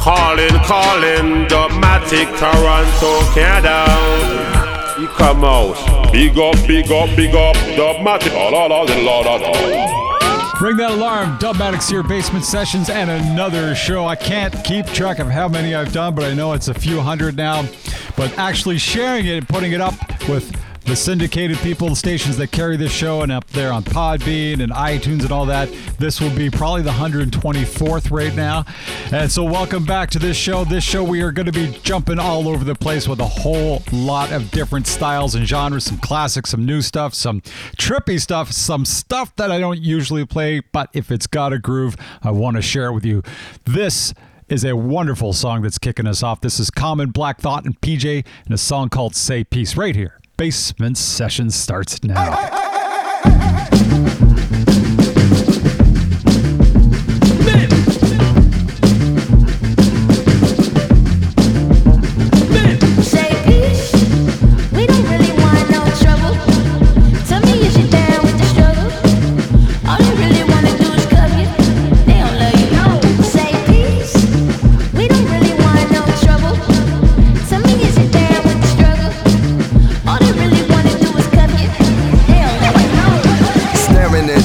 Calling, calling, Dubmatic, Toronto, Canada. You come out. Big up, big up, big up, Dubmatic. La la la la la la. Ring that alarm. Dubmatic's here, Basement Sessions, and another show. I can't keep track of how many I've done, but I know it's a few hundred now. But actually sharing it and putting it up with the syndicated people, the stations that carry this show, and up there on Podbean and iTunes and all that. This will be probably the 124th right now. And so, welcome back to this show. This show, we are going to be jumping all over the place with a whole lot of different styles and genres some classics, some new stuff, some trippy stuff, some stuff that I don't usually play, but if it's got a groove, I want to share it with you. This is a wonderful song that's kicking us off. This is Common Black Thought and PJ and a song called Say Peace right here. Basement Session starts now.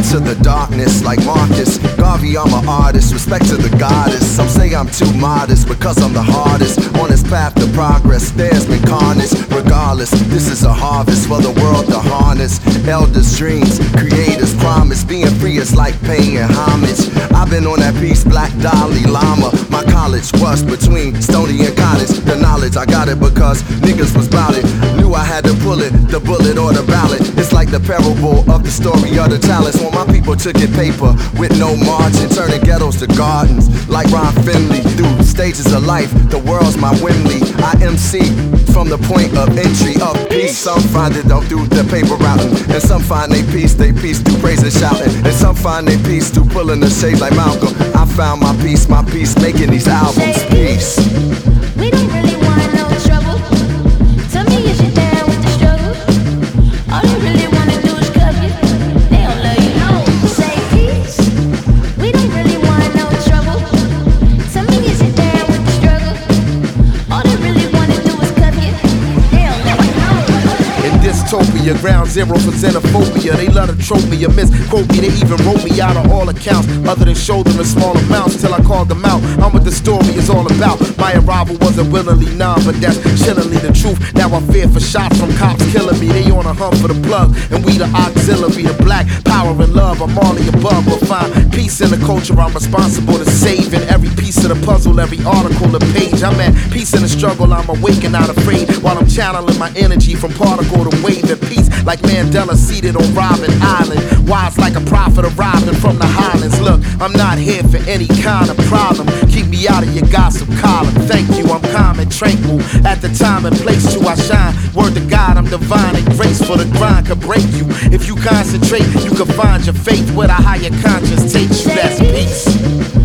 Into the darkness like Marcus. Garvey, I'm an artist, respect to the goddess. Some say I'm too modest because I'm the hardest. On this path to progress, there's been carnage. Regardless, this is a harvest for the world to harness. Elders' dreams, creators' promise. Being free is like paying homage. I've been on that piece, Black Dalai Lama. My college was between Stony and College. The knowledge, I got it because niggas was bout it Knew I had to pull it, the bullet or the ballot. It's like the parable of the story of the talents my people took it paper with no margin Turning ghettos to gardens. Like Ron Finley Through stages of life, the world's my Wembley I MC from the point of entry of peace. Some find it don't do the paper routing And some find they peace, they peace through praise and shouting. And some find they peace through pulling the shade like Malcolm. I found my peace, my peace making these albums. Peace dystopia, ground zero for xenophobia. They love to trope me a or misquote me. They even wrote me out of all accounts, other than show them in small amounts till I called them out. I'm what the story is all about. My arrival wasn't willingly none, but that's chillingly the truth. Now I fear for shots from cops killing me. They on a hunt for the plug, and we the auxiliary, the black power and love. I'm all the above, but find peace in the culture. I'm responsible to saving every piece of the puzzle, every article, the page. I'm at peace in the struggle. I'm awake and not afraid while I'm channeling my energy from particle to wave peace like Mandela seated on Robben Island. Wise like a prophet arriving from the highlands. Look, I'm not here for any kind of problem. Keep me out of your gossip column. Thank you, I'm calm and tranquil. At the time and place to I shine. Word to God, I'm divine and graceful. The grind could break you. If you concentrate, you can find your faith where the higher conscience takes you. That's peace.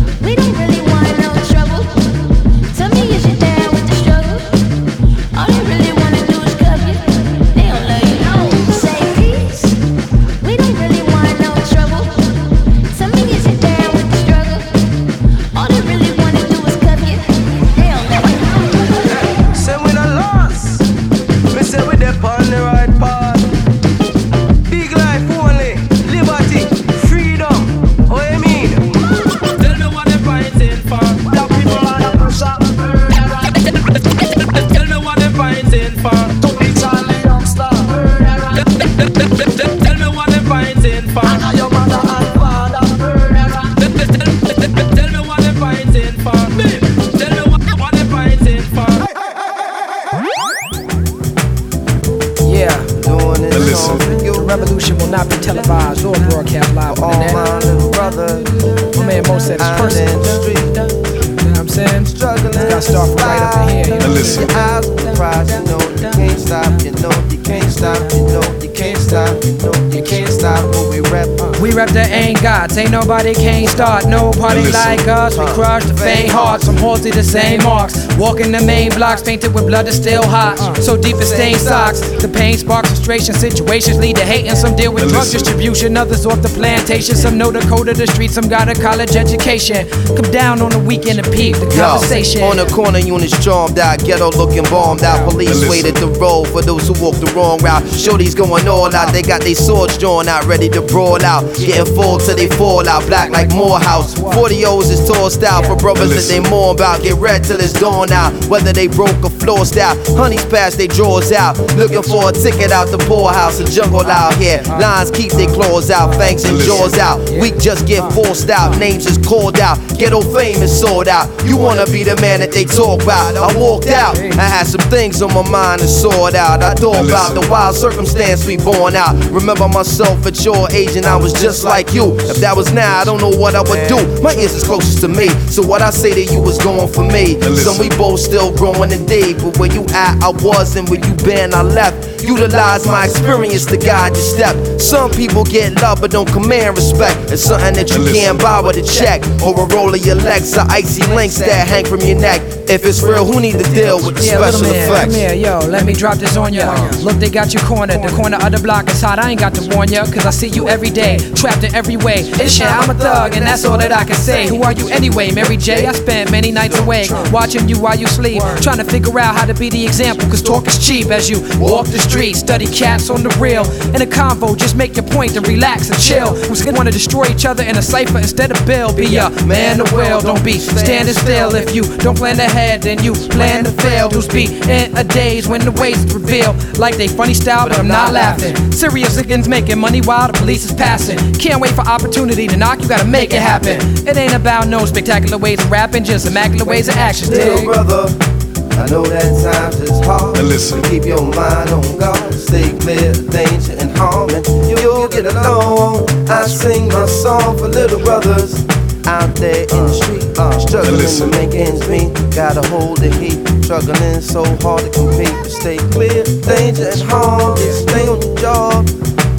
Your eyes on the prize, you know you can't stop, you know you can't stop, you know you can't stop, you know you can't stop what we rap. Uh. We rep the ain't gods, ain't nobody can't start. No party like us, we uh. crush the faint hearts. Some halsey the same marks. Walking the main blocks, painted with blood that's still hot. Uh. So deep it stained socks. The pain sparks frustration. Situations lead to hate, and some deal with drug distribution. Others off the plantation. Some know the code of the street, some got a college education. Come down on the weekend and peep the Yo, conversation. on the corner, units charmed out, ghetto looking bombed out. Police waited the road for those who walked the wrong route. Shorty's going all out, they got their swords drawn out, ready to brawl out. Getting full till they fall out, black like Morehouse. 40 O's is tossed out for brothers that they more about. Get red till it's dawn out, whether they broke or flossed out. Honeys pass they drawers out, looking for a ticket out the poorhouse. A jungle out here, lions keep their claws out, fangs and jaws out. We just get forced out, names is called out. Ghetto fame is sold out. You wanna be the man that they talk about. I walked out, I had some things on my mind to sort out. I thought about the wild circumstance we born out. Remember myself at your age and I was just like you. If that was now, I don't know what I would do. My ears is closest to me, so what I say to you was going for me. Some we both still growing today, but where you at, I was, and where you been, I left. Utilize my experience to guide your step. Some people get love but don't command respect. It's something that you can't buy with a check or a roll of your legs or icy links that hang from your neck. If it's real, who need to deal with the Yeah, little special man, effects? come here, yo, let me drop this on ya. Look, they got you cornered. The corner of the block is hot. I ain't got to warn ya, cause I see you every day, trapped in every way. It's shit, I'm a thug, and that's all that I can say. Who are you anyway, Mary J? I spent many nights awake, watching you while you sleep, trying to figure out how to be the example, cause talk is cheap as you walk the street, study cats on the real. In a convo, just make your point and relax and chill. Who's gonna wanna destroy each other in a cipher instead of Bill? Be a man of will, don't be standing still. If you don't plan ahead, then you plan to fail. Dudes be in a daze when the ways reveal like they funny style, but I'm not laughing. Serious against making money while the police is passing. Can't wait for opportunity to knock, you gotta make it happen. It ain't about no spectacular ways of rapping, just immaculate ways of action. Little brother, I know that times is hard. listen. Keep your mind on God. Stay clear of danger and harm, and you'll get along. I sing my song for little brothers out there in the street, uh, struggling to make ends meet. Gotta hold the heat, struggling so hard to compete. But stay clear, of danger and harm. Just stay on your job.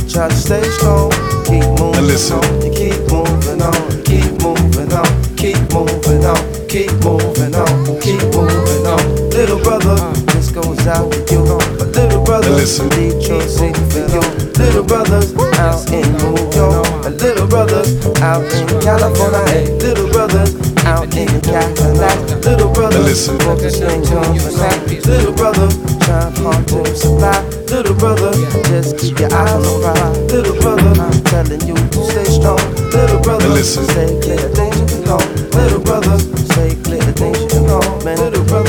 Try to stay strong. Keep moving on. You keep moving on. You keep moving on. Keep moving on. Keep moving on. Keep moving on. Little brother, uh, this goes out to you. Uh, but little brother, Listen. Detroit City for you. Little brothers out in New York. And little brothers out in California. Hey, little brothers out in Cadillac. Little brothers focusing on the night. Little brother trying hard to survive. Little brother, just keep your eyes on the prize. Little brother, I'm telling you to stay strong. Little brother, stay clear of danger and harm. Little brother, stay clear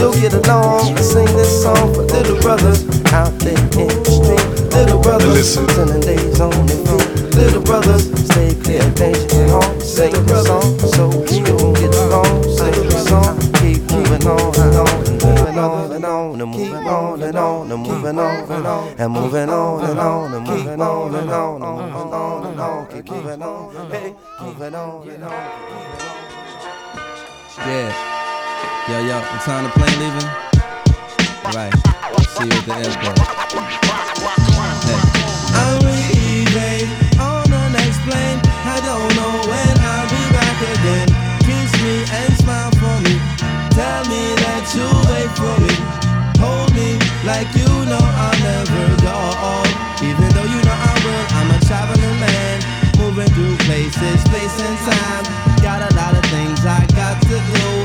Man, little brother, you'll get along. I sing this song for little brothers out there in the street. Little brothers, spending days on their feet. Little brothers, stay clear of danger and harm. Sing the song so you can get along. Sing the song, keep moving on and on and moving on and on and moving on and on and moving on and on and moving on and on and moving on and on and moving on and on. Keep moving on, hey, moving on and on. Yeah. Yo, yo, the time to play leaving? Right. See you at the bro. Hey. I'm on unexplained. I don't know when I'll be back again. Kiss me and smile for me. Tell me that you'll wait for me. Hold me like you know I'll never go. Even though you know I will, I'm a traveling man. Moving through places, space and time. Got a lot of things I got to do.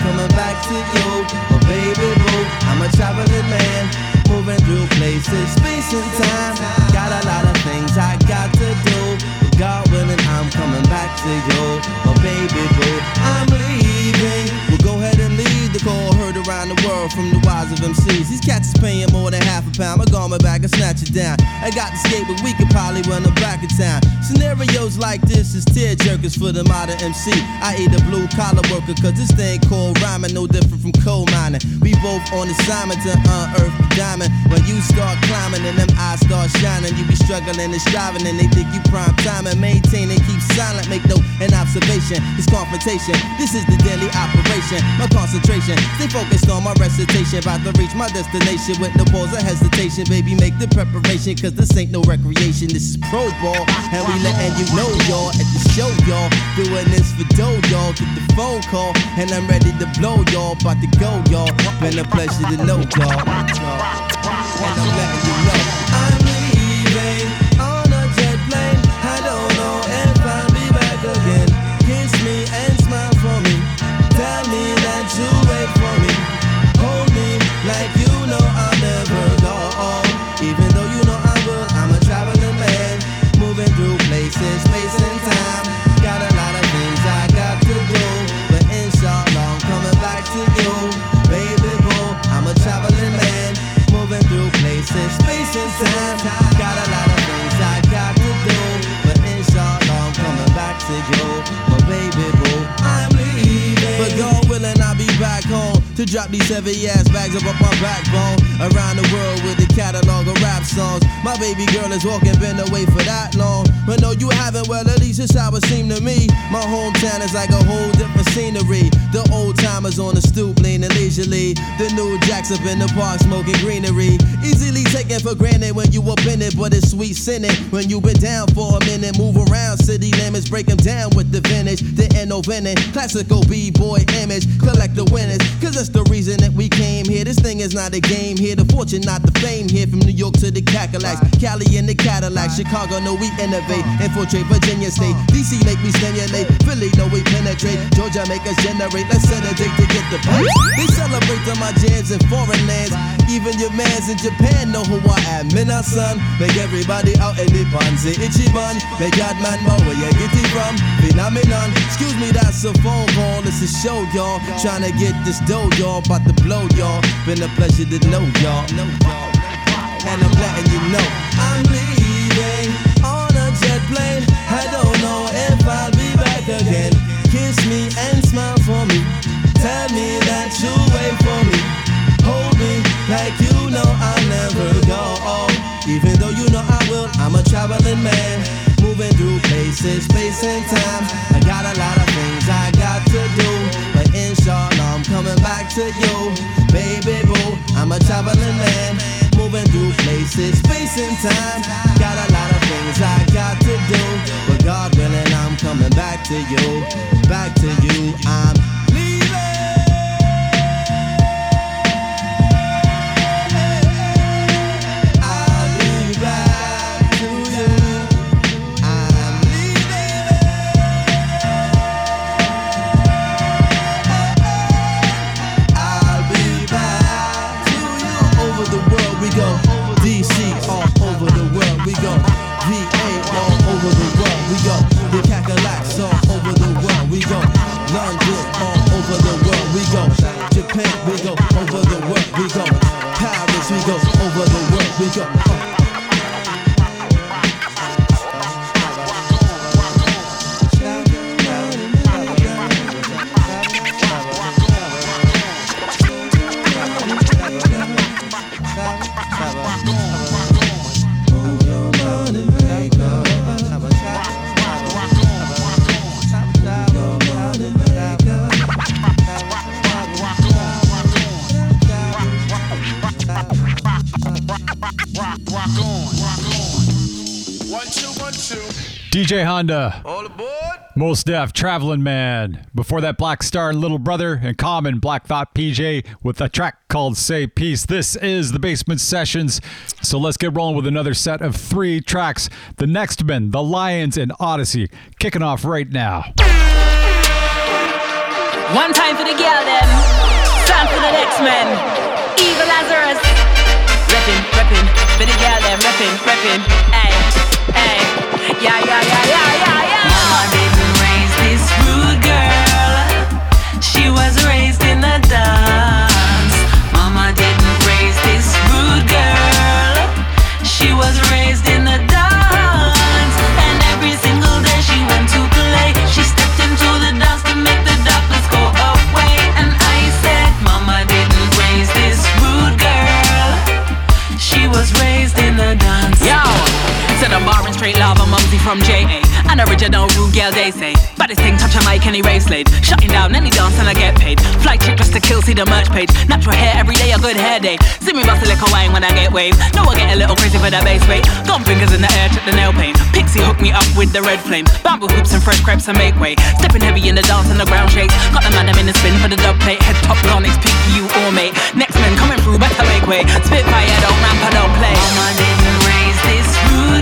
Coming back to you. But baby boo, I'm a traveling man. Moving through places, space and time. Got a lot of things I got to do. But God willing, I'm coming back to you. But baby boo, I'm leaving. Go ahead and lead the call heard around the world from the wise of MCs. These cats is paying more than half a pound. My garment back and snatch it down. I got the skate, but we could probably run them back in town. Scenarios like this is tear jerkers for the modern MC. I eat a blue collar worker, cause this thing called rhyming no different from coal mining. We both on assignment to unearth the diamond. When you start climbing and them eyes start shining, you be struggling and striving, and they think you prime time and maintain and keep silent. Make no an observation, it's confrontation. This is the daily operation. My concentration, stay focused on my recitation. About to reach my destination with no pause or hesitation. Baby, make the preparation, cause this ain't no recreation. This is pro ball, and we letting you know, y'all, at the show, y'all. Doing this for dough, y'all. Get the phone call, and I'm ready to blow, y'all. About to go, y'all. Been a pleasure to know, y'all. And I'm drop these heavy ass bags up up my backbone. Around the world with the catalog of rap songs. My baby girl is walking, been away for that long. But no, you haven't, well, at least it's how it seemed to me. My hometown is like a whole different scenery. The old timers on the stoop, leaning leisurely. The new jacks up in the park, smoking greenery. Easily taken for granted when you up in it, but it's sweet sinning. When you been down for a minute, move around city limits, break them down with the vintage. The end no winning, classical B-boy image, collect the winners. Cause that's the reason that we came here. This thing is not a game here. The fortune, not the fame here. From New York to the Cadillacs, Cali in the Cadillac, Chicago, no, we innovate. Infiltrate Virginia State, DC make me stimulate. Philly, no, we penetrate. Georgia make us generate. Let's set a date to get the pay. They celebrate on my jams in foreign lands. Even your mans in Japan know who I am. Mina son, make everybody out in the pansy itchy bun. Make God man know where you get it from. Phenomenon. Excuse me, that's a phone call. It's a show, y'all. Trying to get this dough, y'all. About to blow, y'all. Been a pleasure to know y'all. And I'm letting you know I'm leaving on a jet plane. I don't know if I'll be back again. Kiss me and smile for me. Tell me that you wait for me. Hold me like you know I'll never go. Even though you know I will, I'm a traveling man. Moving through places, space and time. I got a lot of to you. Baby boo, I'm a traveling man. Moving through places, space and time. Got a lot of things I got to do. But God willing, I'm coming back to you. Back to you, I'm DJ Honda. All aboard. Mos Def, Traveling Man. Before that, Black Star Little Brother, and Common, Black Thought PJ with a track called Say Peace. This is the Basement Sessions. So let's get rolling with another set of three tracks. The Nextmen, The Lions, and Odyssey. Kicking off right now. One time for the girl them, time for the next man. Eva Lazarus, reppin', reppin', for the girl them, reppin', reppin'. Ay, ay, yeah, yeah, yeah, yeah, yeah, yeah. Mama didn't raise this rude girl. She was raised in the dance. Mama didn't raise this rude girl. She was raised in the you know, rude girl they say. But this thing touch a mic any race slade. Shutting down any dance and I get paid. Fly chick just to kill, see the merch page. Natural hair every day, a good hair day. See me bust a little wine when I get wave. No, I get a little crazy for that bass weight. Gone fingers in the air, check the nail paint. Pixie hook me up with the red flame. Bamboo hoops and fresh crepes and make way. Stepping heavy in the dance and the ground shakes. Got the man them in the spin for the dub plate. Head top gone, it's PQ all mate. Next man coming through, better make way. Spitfire, don't ramp, I don't play.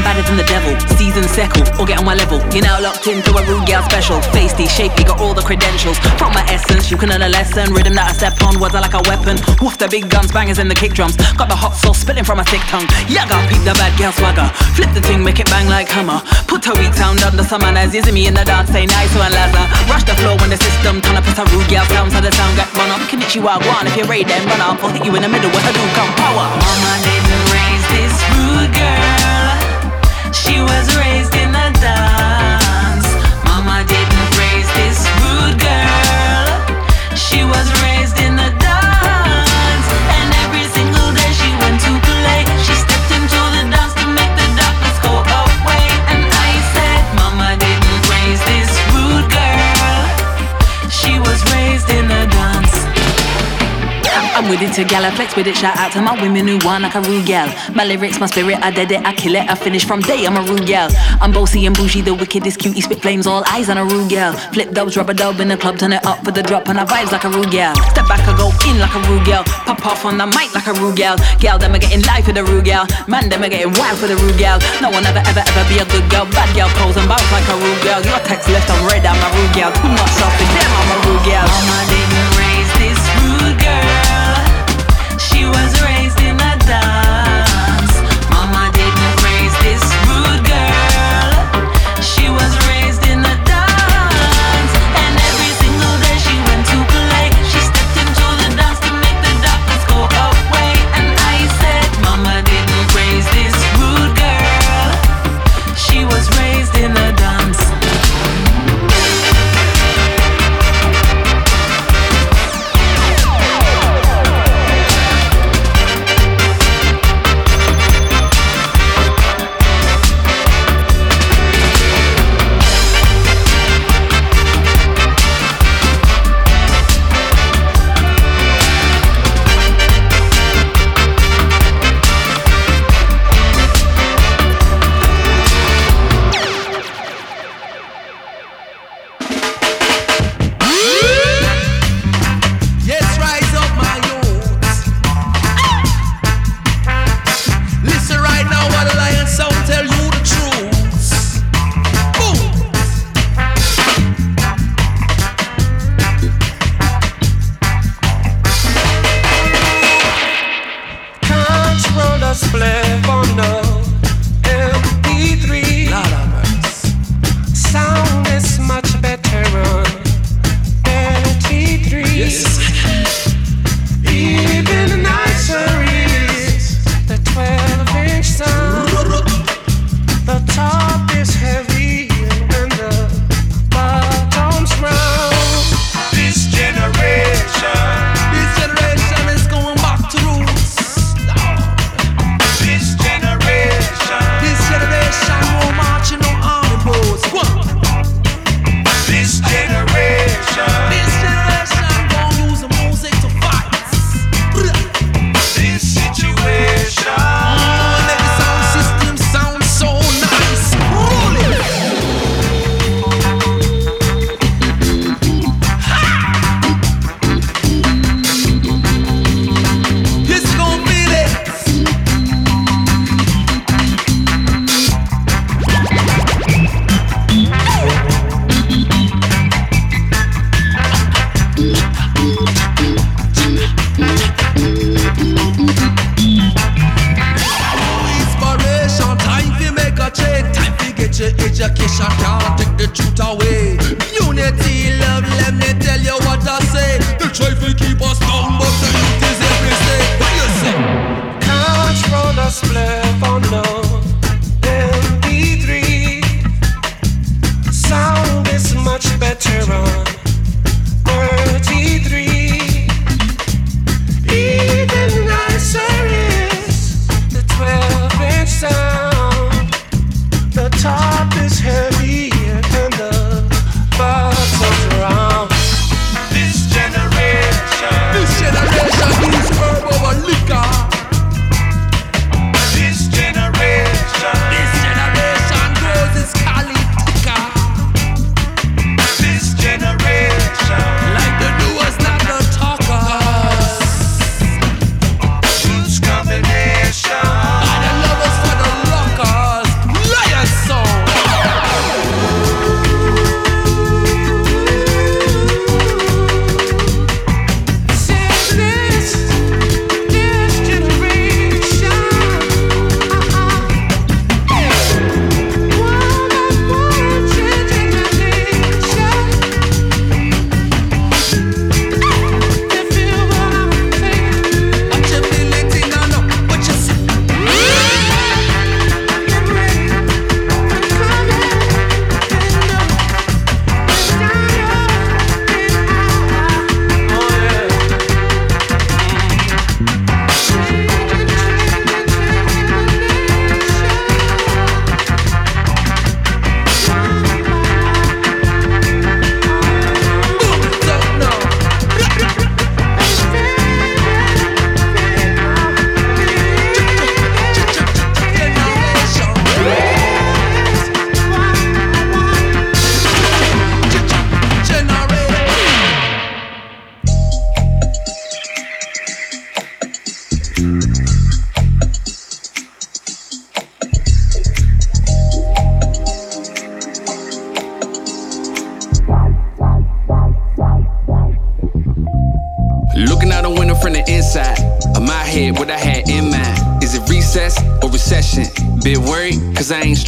I'm better than the devil. Season settle or get on my level. You're now locked into a rude girl special. Feisty, shapely, got all the credentials. From my essence, you can learn a lesson. Rhythm that I step on, words are like a weapon. Woof the big guns, bangers and the kick drums. Got the hot sauce spilling from my thick tongue. Yaga, peep the bad girl swagger. Flip the thing, make it bang like hammer. Put a weak sound under some manners. Using me in the dance, say nice one, Lazar. Rush the floor when the system turn up. A rude girl sound, so the sound get run up. Konnichiwa, go on if you're ready, then run up. I'll hit you in the middle with a do come power. Mama didn't raise this rude girl. She was raised in the dance. With it to gal, I flex with it. Shout out to my women who want like a rude gal. My lyrics, my spirit, I did it, I kill it, I finish from day. I'm a rude gal. I'm bossy and bougie, the wickedest cutie, spit flames, all eyes on a rude gal. Flip dubs, rub a dub in the club, turn it up for the drop, and I vibes like a rude gal. Step back, I go in like a rude gal. Pop off on the mic like a rude gal. Gal, them are getting life for the rude gal. Man, them are getting wild for the rude gal. No one ever, ever, ever be a good girl. Bad girl pose and bounce like a rude gal. Your text left on red, I'm a rude gal. Too much with them, I'm a rude gal.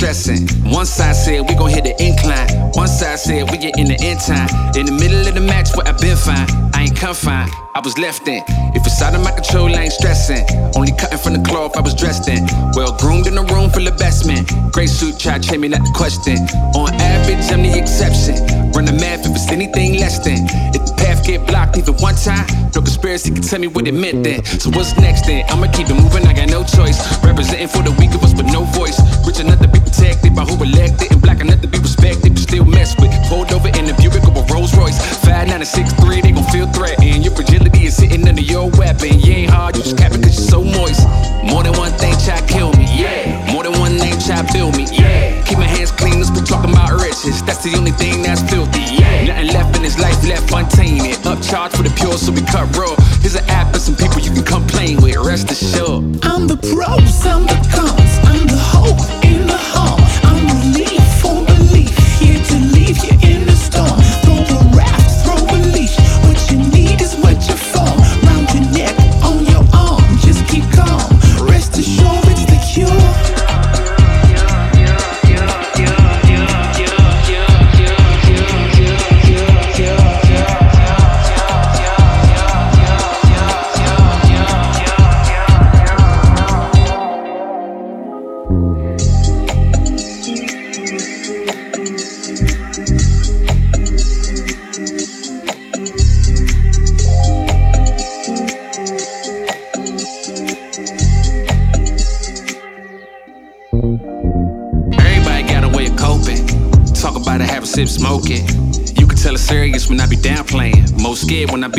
Stressing. One side said we gon' hit the incline. One side said we get in the end time. In the middle of the match, where I been fine. I ain't confined, I was left in. If it's out of my control, I ain't stressing. Only cutting from the cloth I was dressed in. Well groomed in a room full of best men. Gray suit, try to me not the question. On average, I'm the exception. Run the math if it's anything less than. If the path get blocked even one time, no conspiracy can tell me what it meant then. So what's next then? I'ma keep it moving, I got no choice. Representing for the weak of us, but no voice. Rich enough to be protected by who elected, and black enough to be respected, but still mess with. Pulled over in the Buick or a Rolls Royce. Five nine six three, they gon' feel threatened. Your fragility is sitting under your weapon. You ain't hard, you just capping cause you're so moist. More than one thing try kill me, yeah. More than one name try build me, yeah. Keep my hands clean, let's be talking about riches. That's the only thing that's filthy, yeah. Nothing left in this life left untainted. Upcharged for the pure, so we cut raw. Here's an app and some people you can complain with. Rest assured. I'm the pros, I'm the cons,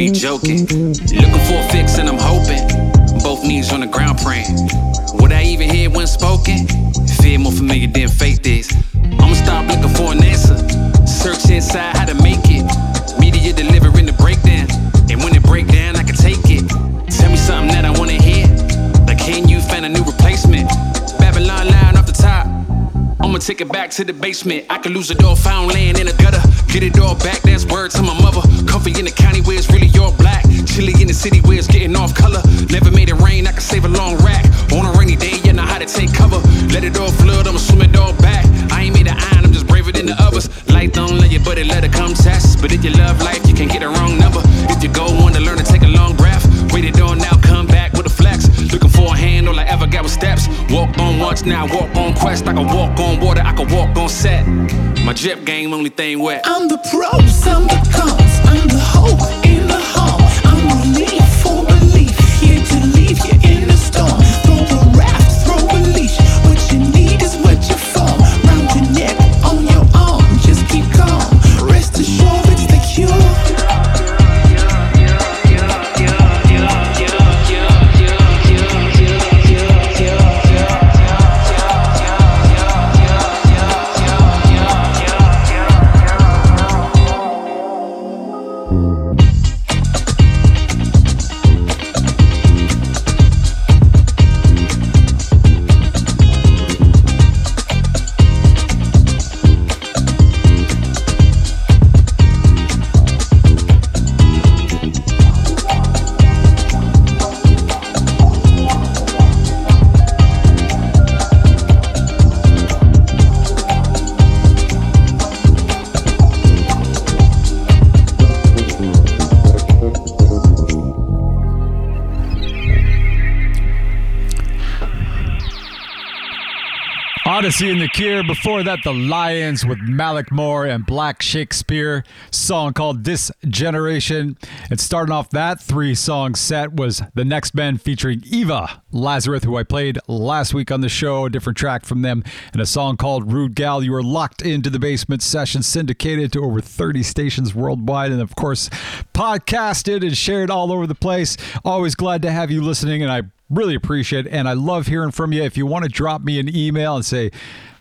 be joking. Looking for a fix and I'm hoping. Both knees on the ground praying. What I even hear when spoken? Feel more familiar than faith is. I'ma stop looking for an answer. Search inside how to make it. Media delivering the breakdown. And when it break down, I can take it. Tell me something that I wanna hear. Like, can you find a new replacement? Babylon line off the top. I'ma take it back to the basement. I can lose a door, found Once, now walk on quest. I can walk on water, I can walk on set. My drip game, only thing wet. I'm the pros, I'm the cons, I'm the hope Odyssey and the Cure. Before that, The Lions with Malik Moore and Black Shakespeare. Song called This Generation. And starting off that three song set was The Nextmen featuring Eva Lazarus, who I played last week on the show. A different track from them. And a song called Rude Gal. You are locked into the basement session, syndicated to over 30 stations worldwide. And of course, podcasted and shared all over the place. Always glad to have you listening. And I really appreciate it. And I love hearing from you. If you want to drop me an email and say,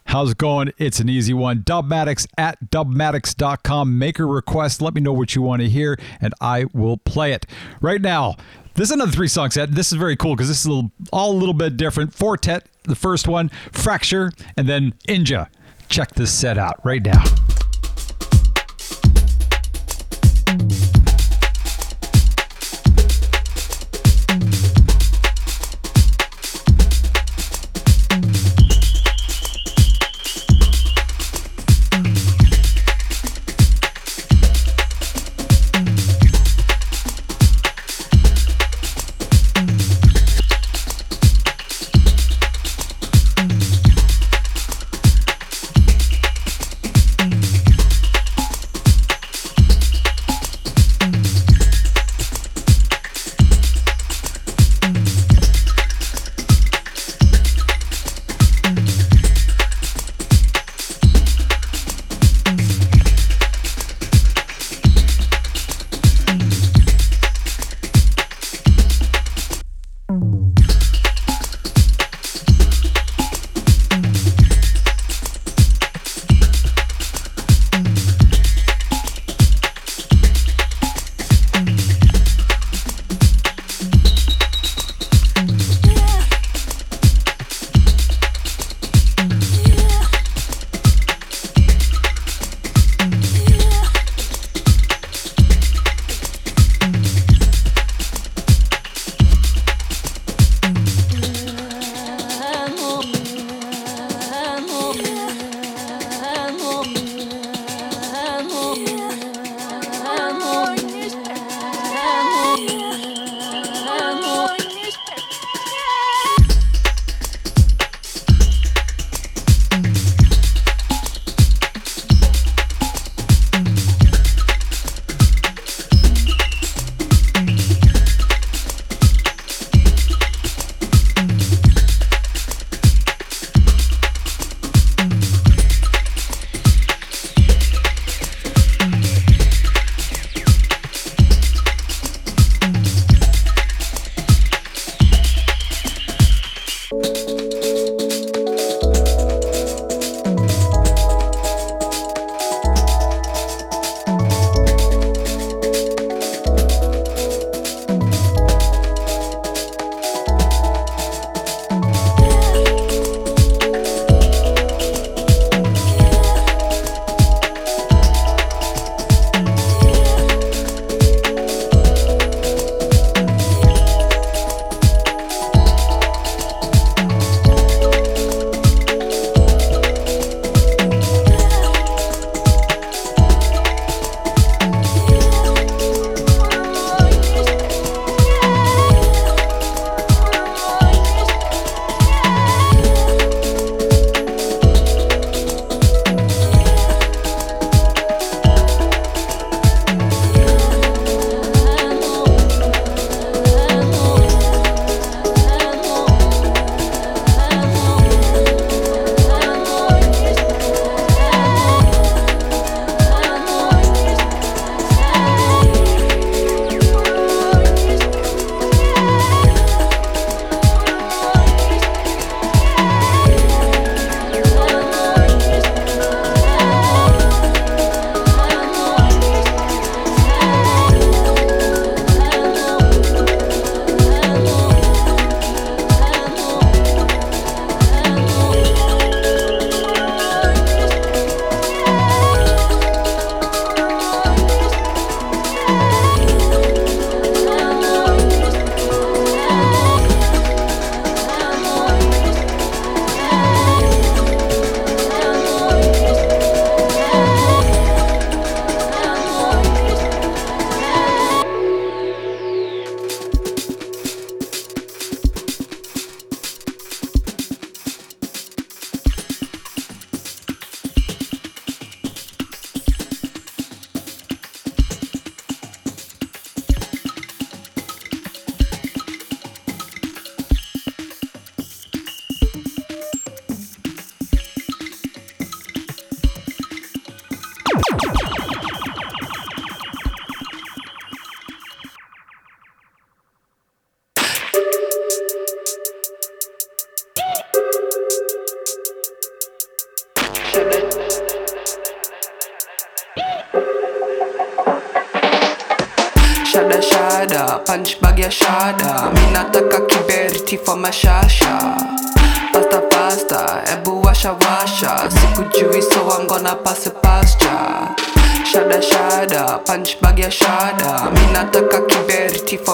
How's it going? It's an easy one. Dubmatics at dubmatics.com. Make a request. Let me know what you want to hear, and I will play it. Right now, this is another three song set. This is very cool because this is a little, all a little bit different. Fortet, the first one, Fracture, and then Inja. Check this set out right now.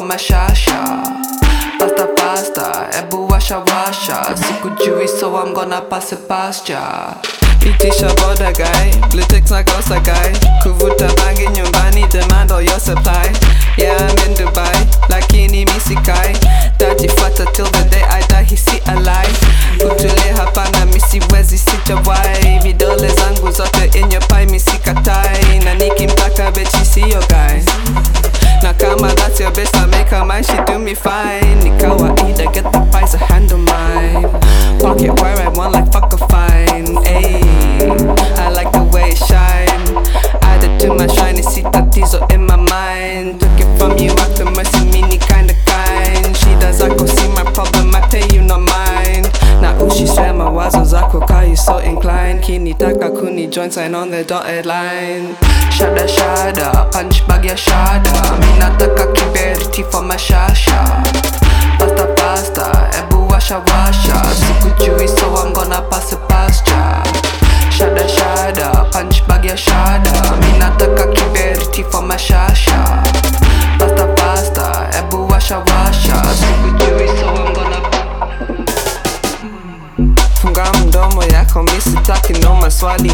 mama Shasha. Pasta pasta, e washa washa. Siku jui, so I'm gonna pass it past ya. about that guy, blue text na that guy. sign on the dotted line. Shada shada, punch bag ya shada. Mimi nataka kiberiti for mashasha. Pasta pasta, ebu washa washa. Sikujui so I'm gonna pass a pasture. Shada shada, punch bag ya shada. Mimi nataka kiberiti for mashasha. Pasta pasta, ebu washa washa. Sikujui so I'm gonna funga mdomo yako, mi sitaki no maswali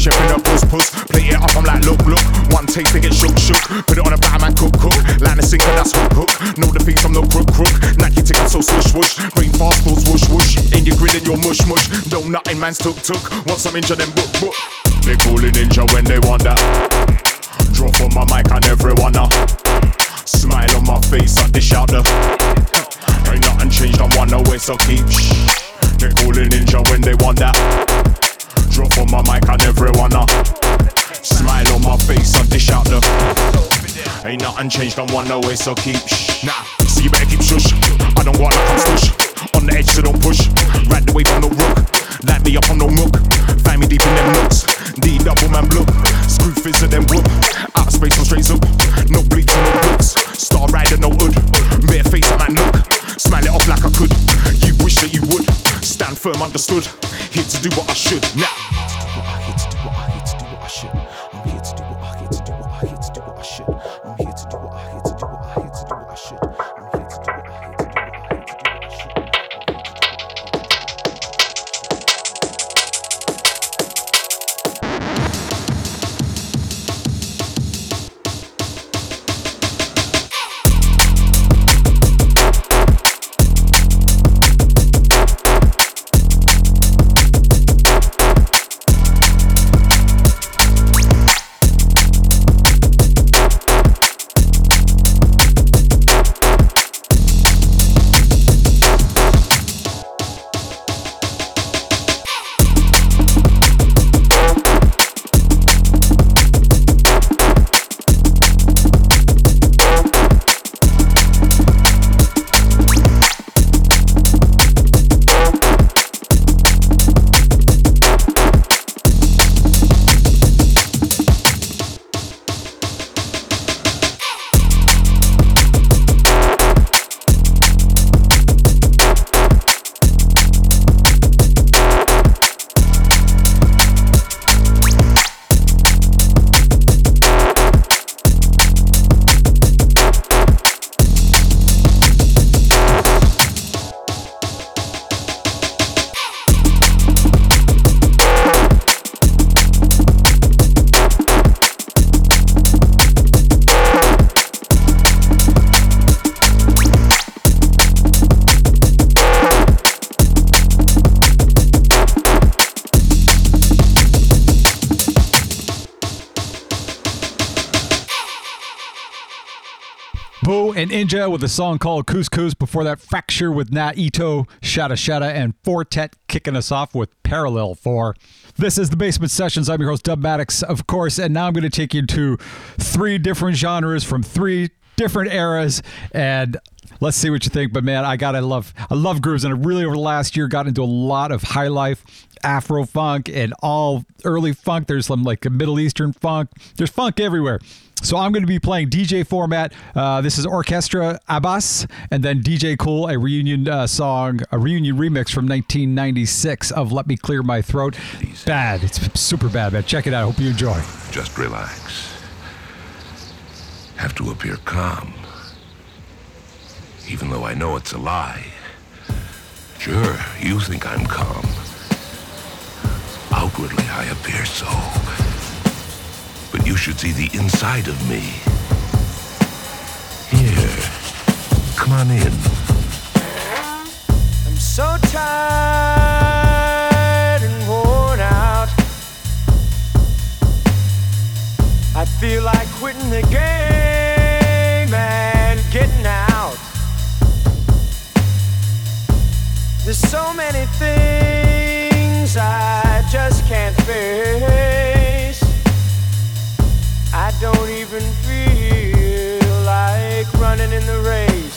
chef in the puss puss. Plate it up, I'm like, look, look. One taste, they get shook, shook. Put it on a batter, man, cook, cook. Line a sinker, that's hook, hook. Know the face, I'm crook, crook. Nike tick, I'm so swish whoosh. Green fast, full whoosh whoosh. In your grill and your mush, mush. Don't nothing, man's took, took. Want some ninja of them, book, book. They calling ninja when they want that. Drop on my mic and everyone now. Smile on my face, I dish out the. Ain't nothing changed, I'm one away, so keep Sh- They calling ninja when they want that. Drop on my mic and everyone uh. Smile on my face and dish out the. Ain't nothing changed, I'm one away, so keep shh. Nah, so you better keep shush. I don't want like I'm On the edge, so don't push. Ride the wave, I'm no rook. Lightly up, I'm no milk Find me deep in them nooks. D double man blue. Screw fizz and then whoop. Out of space, no straight up. No bleach, no books Star rider, no hood. Bare face, I might look. Smile it off like I could. You wish that you would. Stand firm, understood. Here to do what I should. Now. Here to do what I, here to do what I here to do what I, here to do what I, here to do what I should. With a song called Couscous. Before that, Fracture with Nat Ito, Shada Shada, and Fortet kicking us off with Parallel 4. This is the Basement Sessions. I'm your host, Dubmatix, of course, and now I'm going to take you to three different genres from three different eras and let's see what you think but man i gotta love i love grooves and i really over the last year got into a lot of high life afro funk and all early funk there's some like middle eastern funk there's funk everywhere so i'm going to be playing dj format uh, this is orchestra abbas and then dj Kool a reunion uh, song a reunion remix from 1996 of let me clear my throat bad it's super bad man check it out hope you enjoy Just relax. Have to appear calm. Even though I know it's a lie. Sure, you think I'm calm. Outwardly, I appear so. But you should see the inside of me. Here. Come on in. I'm so tired and worn out. I feel like quitting the game and getting out. There's so many things I just can't face. Don't even feel like running in the race.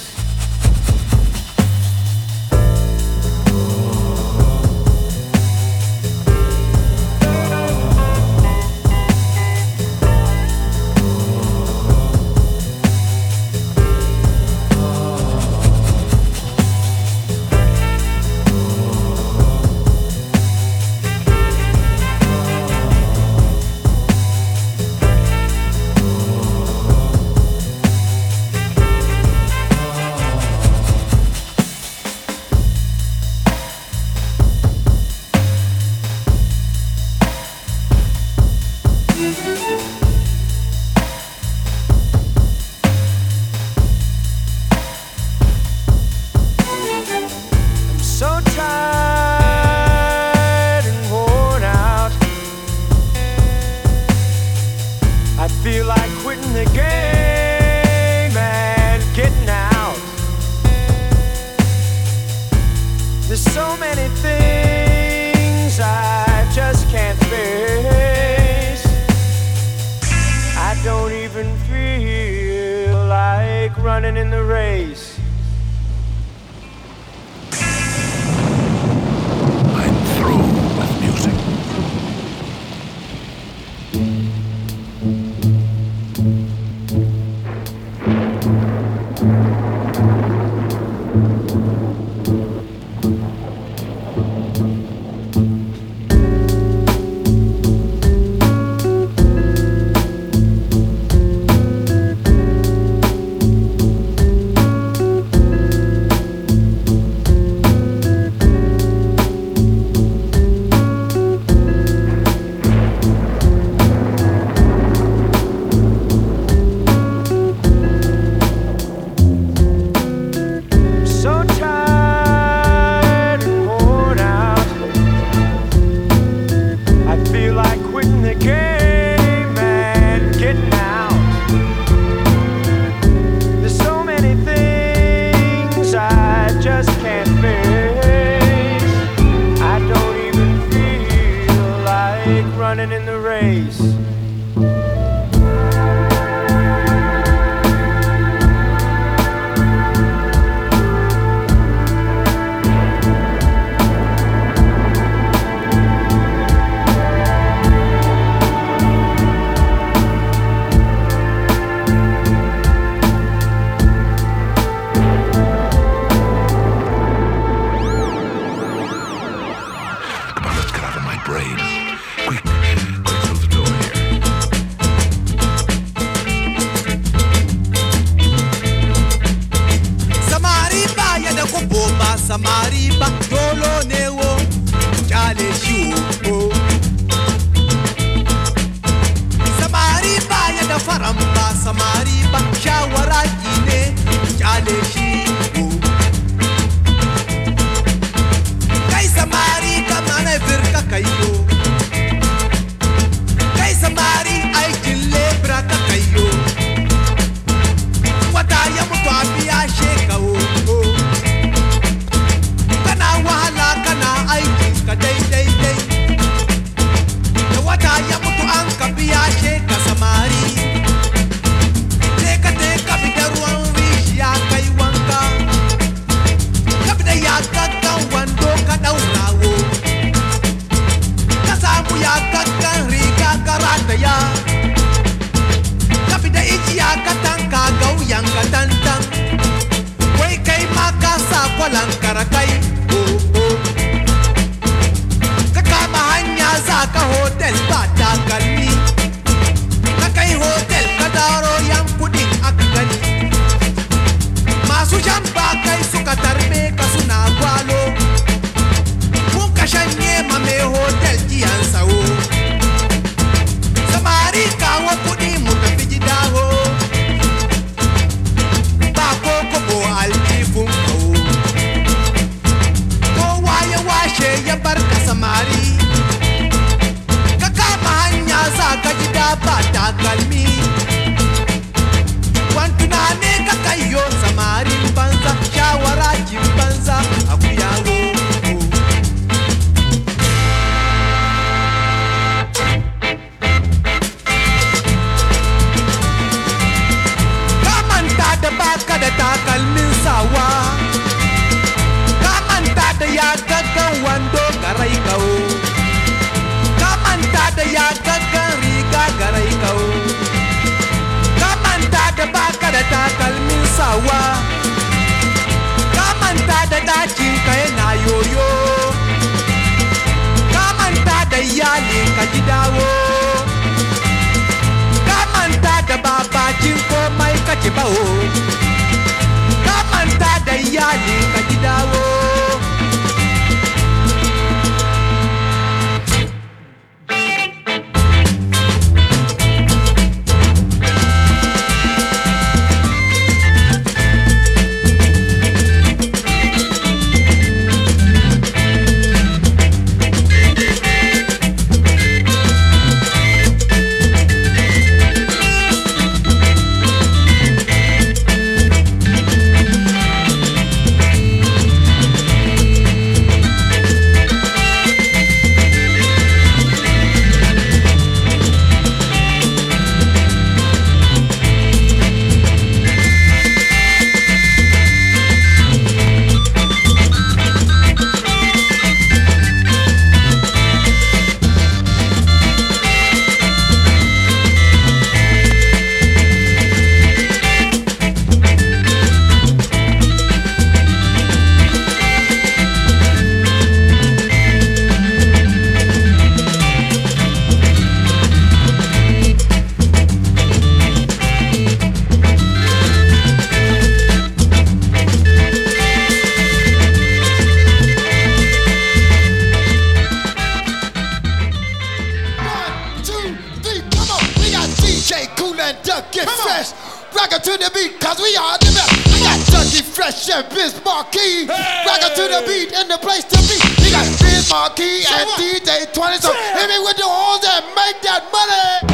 ki bawo ka manta iyali ka 40 and DJ 20. So if me with do all that, make that money.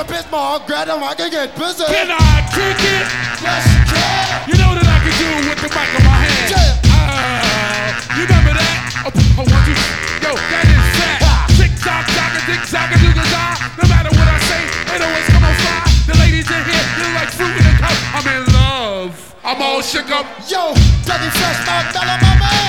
Mr. Bismarck, them, I can get busy. Can I kick it? Yes, you can. You know that I can do it with the mic in my hand. Uh, you remember that? Oh, oh, one, two. Yo, that is fat. Tick tock, tock, a tick tock, a do No matter what I say, it always come on fly. The ladies in here, they're like fruit in a cup. I'm in love. I'm all shook up. Yo, Dougie Fresh, my fella, my man.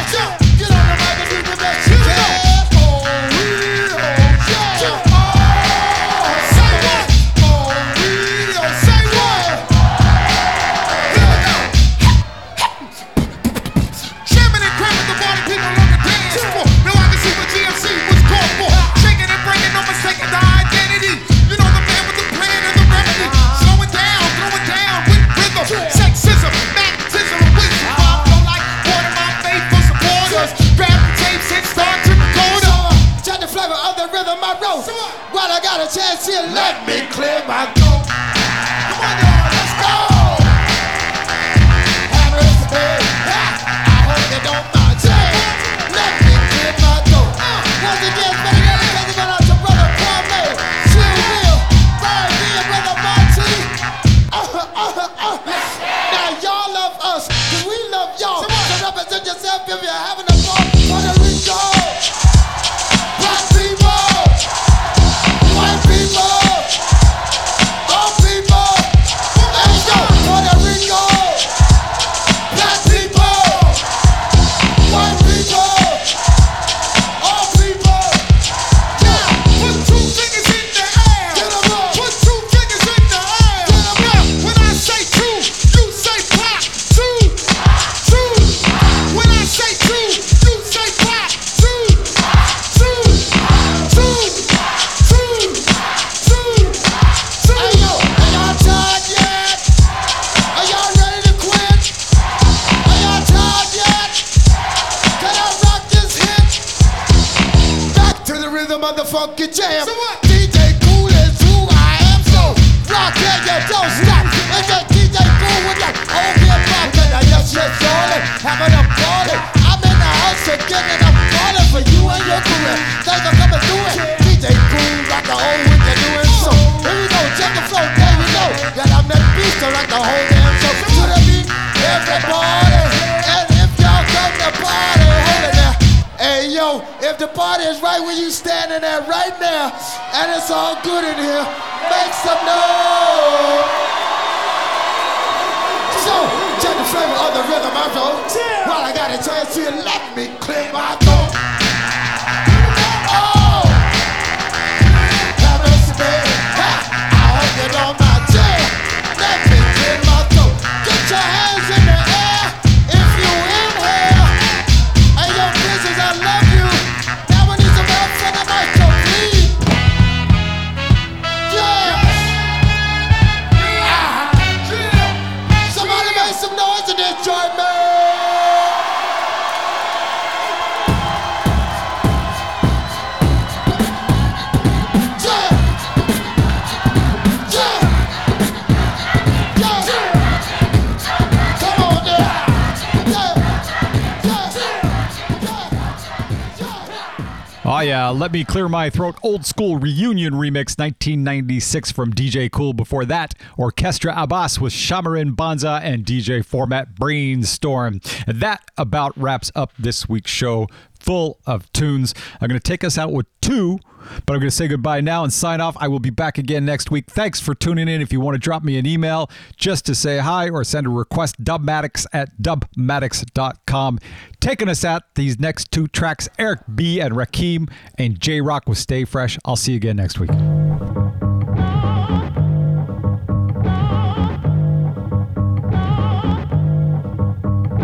Oh. Let me clear my throat. Old school reunion remix, 1996 from DJ Kool. Before that, Orchestra Abbas with Shamarin Banza and DJ Format Brainstorm. And that about wraps up this week's show full of tunes. I'm going to take us out with two, but I'm going to say goodbye now and sign off. I will be back again next week. Thanks for tuning in. If you want to drop me an email just to say hi or send a request, dubmatix at dubmatix.com. Taking us out these next two tracks, Eric B. and Rakim and J Rock with Stay Fresh. I'll see you again next week.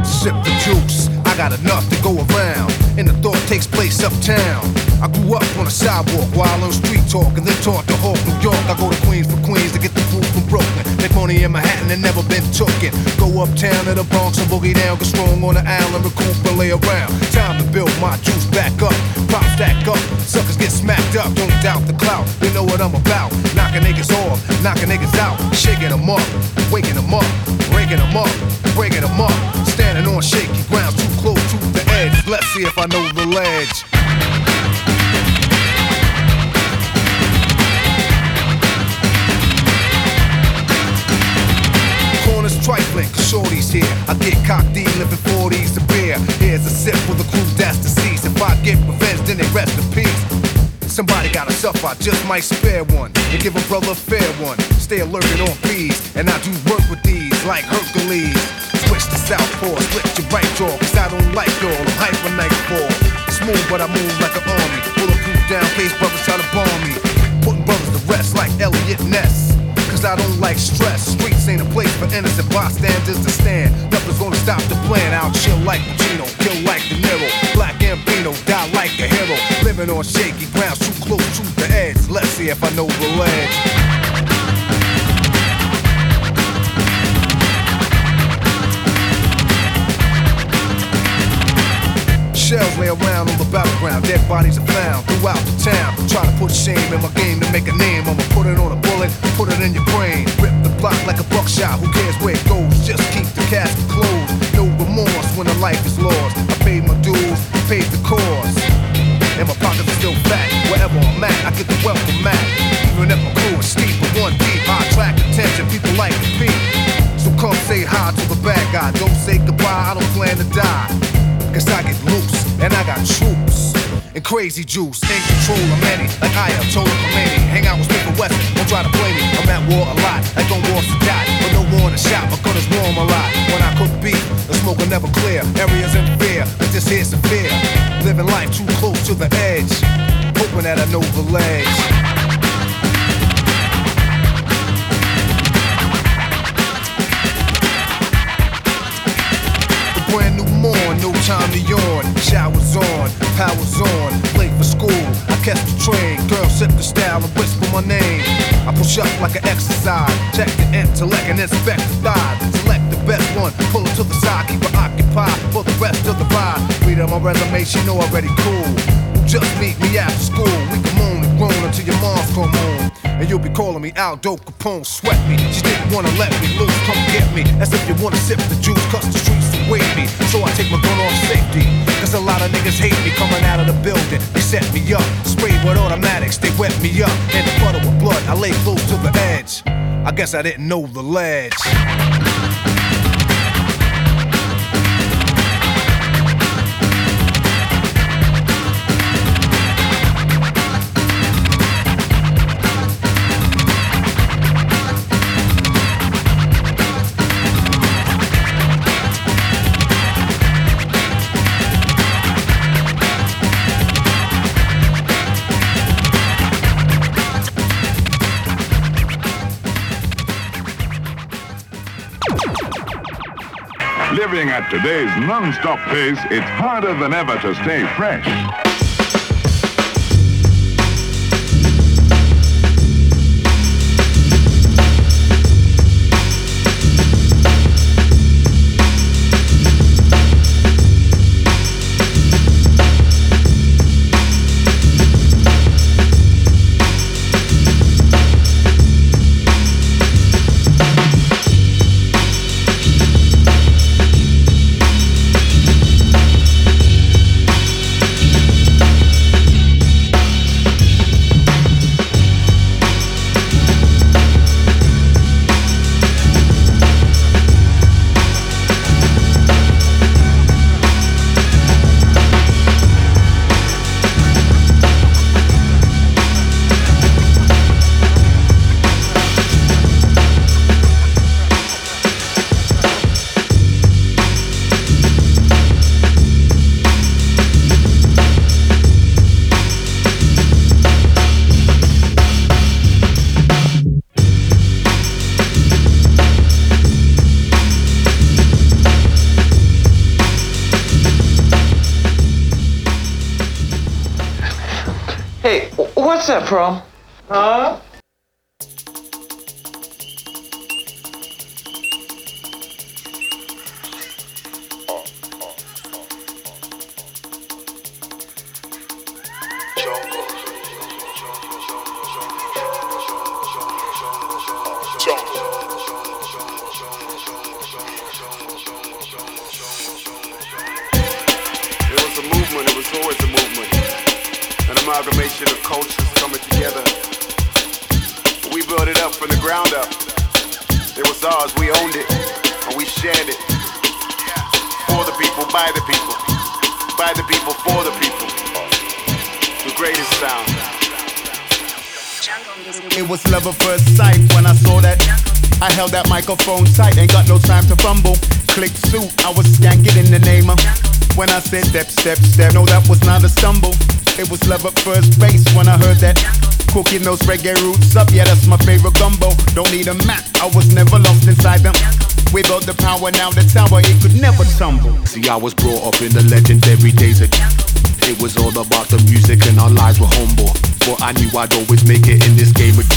Sip the juice, got enough to go around. And the thought takes place uptown. I grew up on a sidewalk while on street talk and then taught to Hawk, New York. I go to Queens for Queens to get the food from Brooklyn. Make money in Manhattan and never been tooken. Go uptown to the Bronx and boogie down, get strong on the island, recoup and lay around. Time to build my juice back up. Pop stack up, suckers get smacked up. Don't doubt the clout, they know what I'm about. Knocking niggas off, knocking niggas out, shaking them up, waking them up, breaking them up, breaking them up and on shaky ground, too close to the edge. Let's see if I know the ledge. Corners trifling, cause shorty's here. I get cocked D, living 40s to beer. Here's a sip for the crew that's deceased. If I get revenge, then they rest in peace. Somebody got a suffer, I just might spare one and give a brother a fair one. Stay alerted on fees, and I do work with these like Hercules. Switch to southpaw, split your right jaw, cause I don't like y'all. I'm hyper nightfall. Smooth, but I move like an army. Bulletproof down, face brothers try to bomb me. Putting brothers to rest like Eliot Ness. Cause I don't like stress. Streets ain't a place for innocent bystanders to stand. Nothing's gonna stop the plan. I'll chill like Pacino, kill like De Niro. Black and Gambino, die like a hero. Living on shaky ground, too close to the edge. Let's see if I know the ledge. Shells lay around on the battleground, dead bodies are found throughout the town. Trying to put shame in my game to make a name. I'ma put it on a bullet, put it in your brain. Rip the block like a buckshot, who cares where it goes? Just keep the casket closed. No remorse when a life is lost. I paid my dues, I paid the cost. And my pockets are still fat. Wherever I'm at, I get the welcome mat. Even if my crew is steep, but one deep, high track attention, people like to peep. So come say hi to the bad guy. Don't say goodbye, I don't plan to die. Cause I get loose, and I got troops. And crazy juice, in control of many, like Ayatollah Khomeini. Hang out with Smith West, don't try to play me. I'm at war a lot, like on war die. But no war the shop, my gun is warm a lot. When I cook beef, the smoke will never clear. Areas in fear, but this here's fear. Living life too close to the edge, hoping that I know the ledge. Time to yawn. Showers on, powers on, late for school. I catch the train, girl sip the style and whisper my name. I push up like an exercise, check the intellect and inspect the thighs. Select the best one, pull it to the side, keep her occupied for the rest of the ride. Read on my resume, she know already cool. Just meet me after school. We can moan and groan until your mom's come home. And you'll be calling me Aldo Capone, sweat me. She didn't wanna let me loose, come get me. As if you wanna sip the juice, cause the streets await me. So I take my gun off safety. Cause a lot of niggas hate me coming out of the building. They set me up, sprayed with automatics, they wet me up. In the puddle with blood, I lay close to the edge. I guess I didn't know the ledge. Living at today's non-stop pace, it's harder than ever to stay fresh. Prom? Huh? Step, step, no, that was not a stumble. It was love at first base when I heard that. Cooking those reggae roots up, yeah, that's my favorite gumbo. Don't need a map, I was never lost inside them. Without the power, now the tower, it could never tumble. See, I was brought up in the legendary days of. It was all about the music and our lives were humble. But I knew I'd always make it in this game of.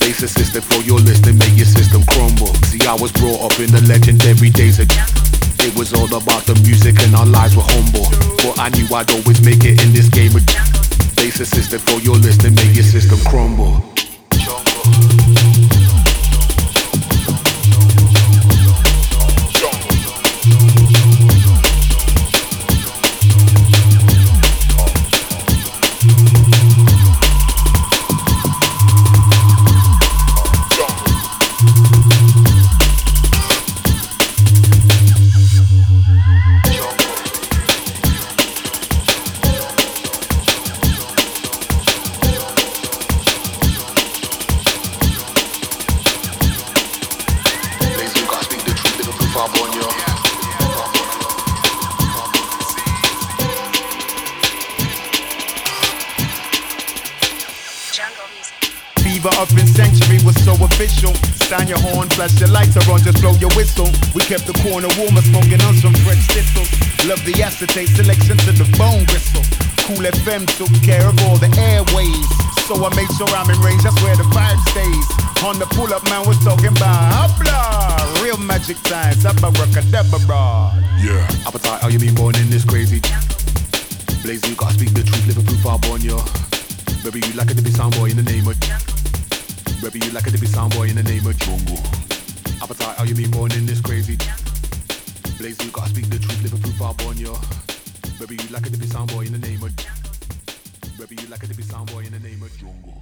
Base system for your list and make your system crumble. See, I was brought up in the legendary days of. It was all about the music and our lives were humble. But I knew I'd always make it in this game. Base a system for your list and make your system crumble. Official. Stand your horn, flash your lights around, just blow your whistle. We kept the corner warmer, smoking on some fresh thistles. Love the acetate selection to the bone gristle. Kool FM took care of all the airways. So I made sure I'm in range, that's where the vibe stays. On the pull up, man, was talking about hopla. Real magic times, abracadabra. Yeah. Appetite, how you mean born in this crazy? Blaze, you gotta speak the truth, Liverpool far born, yo. Baby, you like it to be sound boy in the name of. Baby, you like it to be sound boy in the name of jungle. Appetite, how you mean born in this crazy? Blaze, you gotta speak the truth, Liverpool far born, yo. Baby, you like it to be sound boy in the name of. Baby, you like it to be sound boy in the name of jungle.